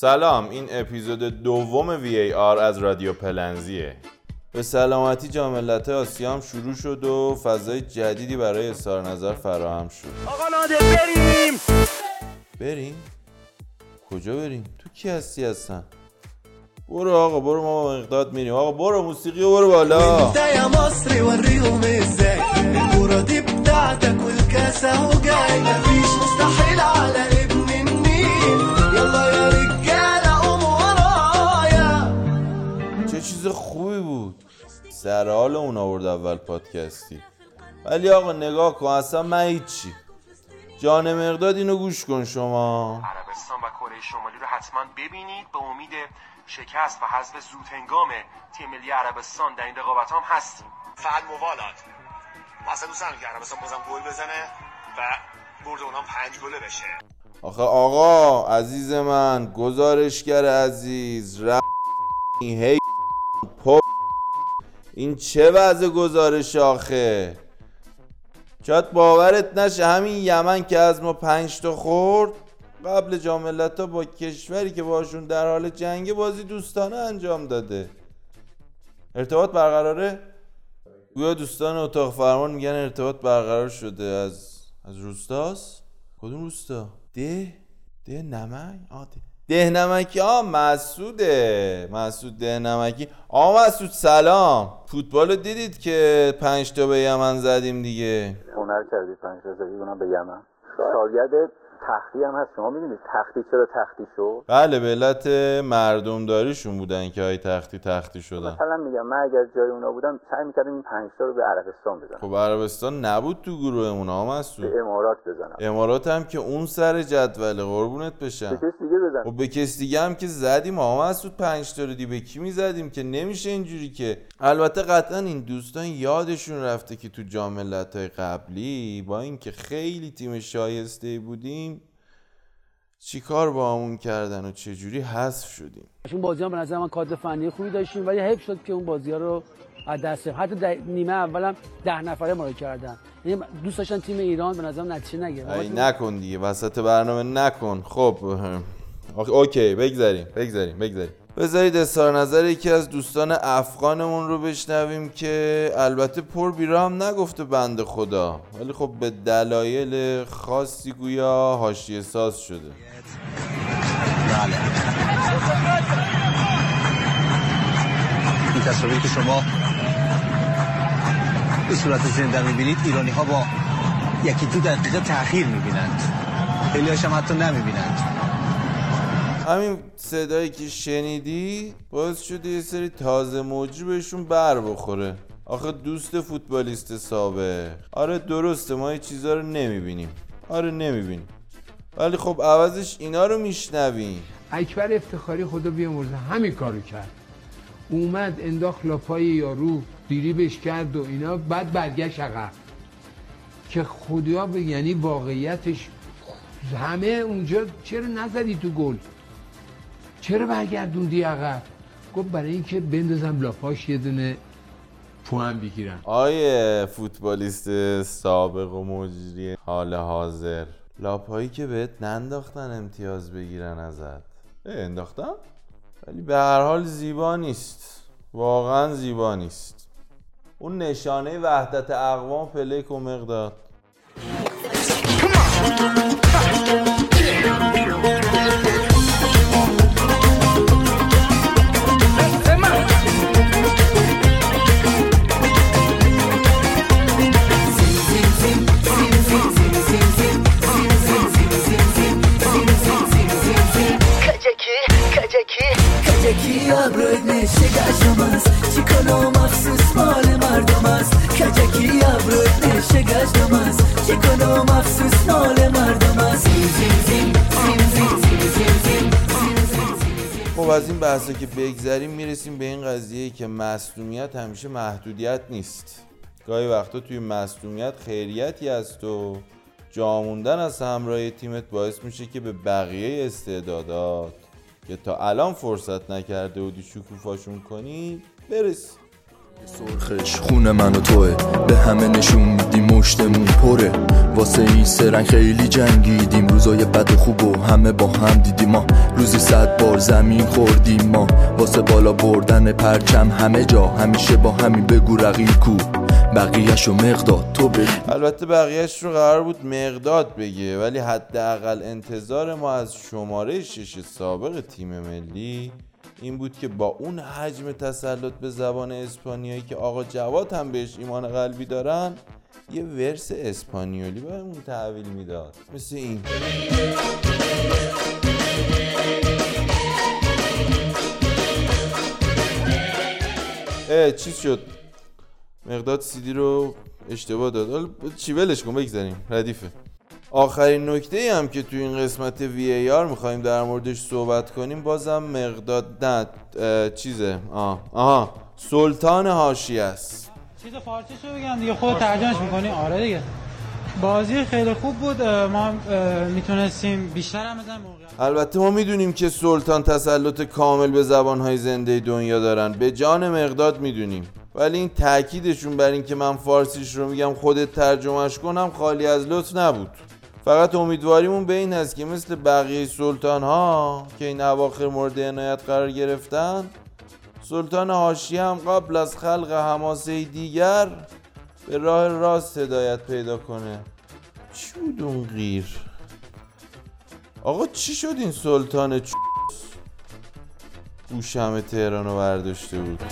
سلام این اپیزود دوم VAR از رادیو پلنزیه به سلامتی جاملت آسیا هم شروع شد و فضای جدیدی برای اظهار نظر فراهم شد آقا نادر بریم بریم؟ کجا بریم؟ تو کی هستی هستن؟ برو آقا برو ما با مقداد میریم آقا برو موسیقی و برو بالا سر حال اون آورد اول پادکستی. ولی آقا نگاه کن اصلا من هیچی. جان مقداد اینو گوش کن شما. عربستان و کره شمالی رو حتما ببینید. به امید شکست و حذف زود هنگام تیم ملی عربستان در این رقابت هم هستیم. فقط موالات. ما اصلا دوست که عربستان بازم گل بزنه و برد اونام پنج گله بشه. آخه آقا عزیز من گزارشگر عزیز ر... هی این چه وضع گزارش آخه شاید باورت نشه همین یمن که از ما پنج تا خورد قبل جاملتا با کشوری که باشون در حال جنگ بازی دوستانه انجام داده ارتباط برقراره؟ گویا دوستان اتاق فرمان میگن ارتباط برقرار شده از از روستاست؟ کدوم روستا؟ ده؟ ده نمک؟ آه. ده نمکی آه مسعوده مسعود ده نمکی آقا مسعود سلام. فوتبال رو دیدید که پنج تا به یمن زدیم دیگه. هنر کردی پنج رزوی اونم به یمن. سالگرد تختی هم هست. شما می‌دونید تختی چرا تختی شد؟ بله به علت مردمداریشون بودن که های تختی تختی شدن. مثلا میگم من اگر جای اونا بودم سعی می‌کردم این پنج رو به عربستان بزنم. خب عربستان نبود تو گروهمون ها مسعود. به امارات بزنم. امارات هم که اون سر جدوله قربونت به بشم کسی دیگه بزنم خب به کس دیگه هم که زدیم. آقا مسعود پنج تا رو دی به کی می‌زدیم که؟ نمیشه اینجوری که. البته قطعا این دوستان یادشون رفته که تو جام های قبلی با اینکه خیلی تیم شایسته بودیم چیکار با همون کردن و چجوری حذف شدیم؟ اون بازی ها به نظر من کادر فنی خوبی داشتیم ولی حیف شد که اون بازی ها رو از دست. حتی در نیمه اولم ده نفره ما رو کردن. یعنی دوست داشتن تیم ایران به نظر نتیجه نگیره ای نکن دیگه وسط برنامه نکن. خب اوکی بگذاریم بگذاریم بگذاریم. بذارید اظهار نظر یکی از دوستان افغانمون رو بشنویم که البته پر بیرا نگفته بنده خدا. ولی خب به دلایل خاصی گویا حاشیه ساز شده. این تصاویری که شما به صورت زنده می‌بینید ایرانی ها با یکی دو دقیقه تاخیر می‌بینند. خیلی هم حتی نمی‌بینند. همین صدایی که شنیدی باعث شده یه سری تازه موجی بهشون بر بخوره. آخه دوست فوتبالیست سابق. آره درسته ما یه چیزا رو نمی‌بینیم. آره نمی‌بینیم. ولی خب عوضش اینا رو میشنویم اکبر افتخاری خدا بیامرزه همین کارو کرد. اومد انداخت لاپای یارو دیریبش کرد و اینا بعد برگشت عقب. که خدا یعنی واقعیتش همه اونجا چرا نزدی تو گل؟ چرا برگردوندی عقب؟ گفت برای اینکه بندازم لاپاش یه دونه پوان بگیرم. آیه فوتبالیست سابق و مجری حال حاضر. لاپایی که بهت ننداختن امتیاز بگیرن ازت. انداختم؟ ولی به هر حال زیبا نیست. واقعا زیبا نیست. اون نشانه وحدت اقوام پلک و مقداد. کودکی ابروی نشگ اجام است چی کنم افسوس مال مردم است کجکی ابروی نشگ اجام است چی کنم افسوس مال مردم است خب از این بحثا که بگذریم می‌رسیم به این قضیه که مصدومیت همیشه محدودیت نیست گاهی وقتا توی مصدومیت خیریتی هست و جاموندن از همراه تیمت باعث میشه که به بقیه استعدادات که تا الان فرصت نکرده بودی شکوفاشون کنی برسی. سرخش خون من و توه. به همه نشون میدیم مشتمون پره. واسه این سرنگ خیلی جنگیدیم. روزای بد و خوب و همه با هم دیدیم ما. روزی صد بار زمین خوردیم ما. واسه بالا بردن پرچم همه جا. همیشه با همین بگو رقیب کو. بقیهشو مقداد تو بگو. البته بقیهش رو قرار بود مقداد بگه ولی حداقل انتظار ما از شماره شش سابق تیم ملی این بود که با اون حجم تسلط به زبان اسپانیایی که آقا جواد هم بهش ایمان قلبی دارن یه ورس اسپانیولی بهمون تحویل می‌داد. مثل این. اه چیز شد؟ مقداد سیدی رو اشتباه داد. حالا چی ولش کن بگذاریم. ردیفه. آخرین نکته ای هم که تو این قسمت وی ای آر می‌خوایم در موردش صحبت کنیم بازم مقداد نه اه، چیزه. آه. آها. سلطان هاشی است. چیز فارسی شو بگم دیگه خود ترجمهش می‌کنی؟ آره دیگه. بازی خیلی خوب بود. اه، ما می‌تونستیم بیشتر هم بزنیم موقع البته ما می‌دونیم که سلطان تسلط کامل به زبانهای زنده دنیا دارن. به جان مقداد می‌دونیم. ولی این تاکیدشون بر اینکه من فارسیش رو میگم خودت ترجمهش کنم خالی از لطف نبود. فقط امیدواریمون به این هست که مثل بقیه سلطان ها که این اواخر مورد عنایت قرار گرفتن سلطان هاشی هم قبل از خلق حماسه دیگر به راه راست هدایت پیدا کنه. چی بود اون غیر. آقا چی شد این سلطان چ... گوش همه تهران رو برداشته بود؟